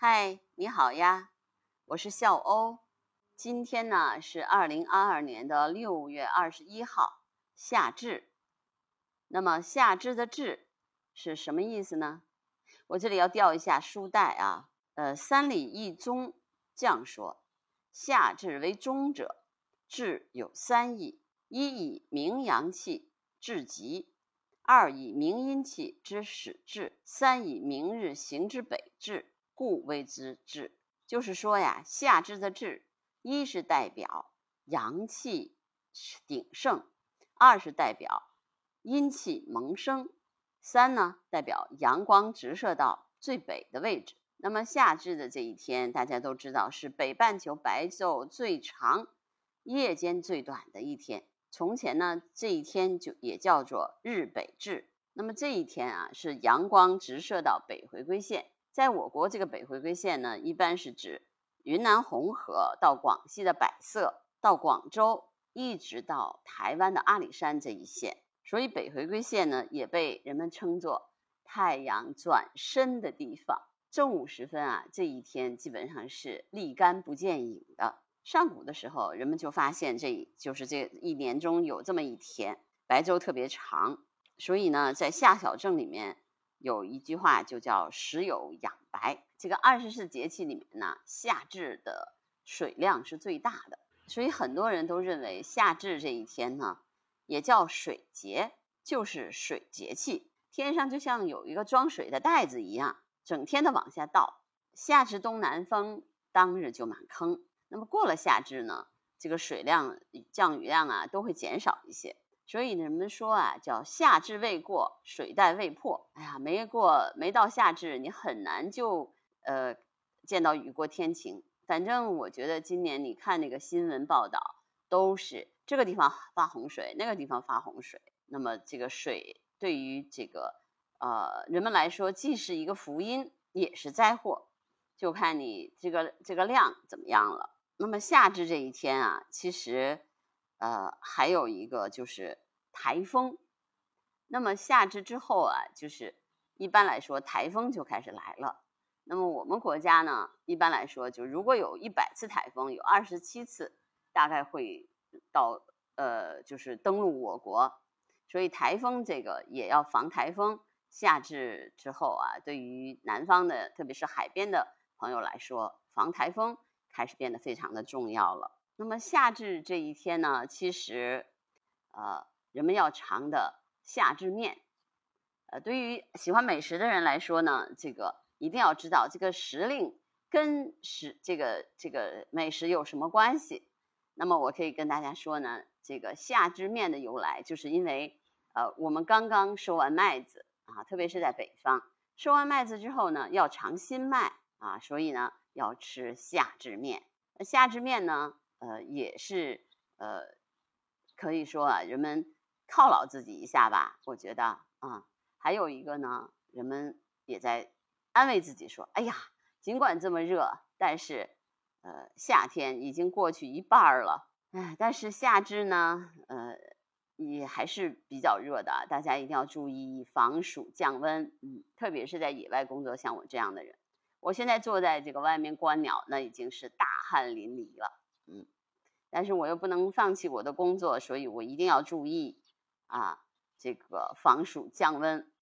嗨，你好呀，我是笑欧。今天呢是二零二二年的六月二十一号，夏至。那么夏至的至是什么意思呢？我这里要调一下书带啊。呃，《三礼一宗》这样说：夏至为中者，至有三义：一以明阳气至极，二以明阴气之始至，三以明日行之北至。故谓之至，就是说呀，夏至的至，一是代表阳气鼎盛，二是代表阴气萌生，三呢代表阳光直射到最北的位置。那么夏至的这一天，大家都知道是北半球白昼最长、夜间最短的一天。从前呢，这一天就也叫做日北至。那么这一天啊，是阳光直射到北回归线。在我国，这个北回归线呢，一般是指云南红河到广西的百色，到广州一直到台湾的阿里山这一线。所以北回归线呢，也被人们称作太阳转身的地方。正午时分啊，这一天基本上是立竿不见影的。上古的时候，人们就发现这就是这一年中有这么一天，白昼特别长，所以呢，在夏小正里面。有一句话就叫“时有养白”。这个二十四节气里面呢，夏至的水量是最大的，所以很多人都认为夏至这一天呢，也叫水节，就是水节气。天上就像有一个装水的袋子一样，整天的往下倒。夏至东南风，当日就满坑。那么过了夏至呢，这个水量、降雨量啊，都会减少一些。所以人们说啊，叫夏至未过，水带未破。哎呀，没过，没到夏至，你很难就呃见到雨过天晴。反正我觉得今年你看那个新闻报道，都是这个地方发洪水，那个地方发洪水。那么这个水对于这个呃人们来说，既是一个福音，也是灾祸，就看你这个这个量怎么样了。那么夏至这一天啊，其实。呃，还有一个就是台风。那么夏至之后啊，就是一般来说台风就开始来了。那么我们国家呢，一般来说就如果有一百次台风，有二十七次大概会到呃，就是登陆我国。所以台风这个也要防台风。夏至之后啊，对于南方的特别是海边的朋友来说，防台风开始变得非常的重要了。那么夏至这一天呢，其实，呃，人们要尝的夏至面，呃，对于喜欢美食的人来说呢，这个一定要知道这个时令跟食这个这个美食有什么关系。那么我可以跟大家说呢，这个夏至面的由来，就是因为呃，我们刚刚收完麦子啊，特别是在北方，收完麦子之后呢，要尝新麦啊，所以呢，要吃夏至面。夏至面呢。呃，也是呃，可以说啊，人们犒劳自己一下吧。我觉得啊，还有一个呢，人们也在安慰自己说：“哎呀，尽管这么热，但是呃，夏天已经过去一半了。哎，但是夏至呢，呃，也还是比较热的。大家一定要注意防暑降温。嗯，特别是在野外工作，像我这样的人，我现在坐在这个外面观鸟，那已经是大汗淋漓了。”嗯，但是我又不能放弃我的工作，所以我一定要注意啊，这个防暑降温。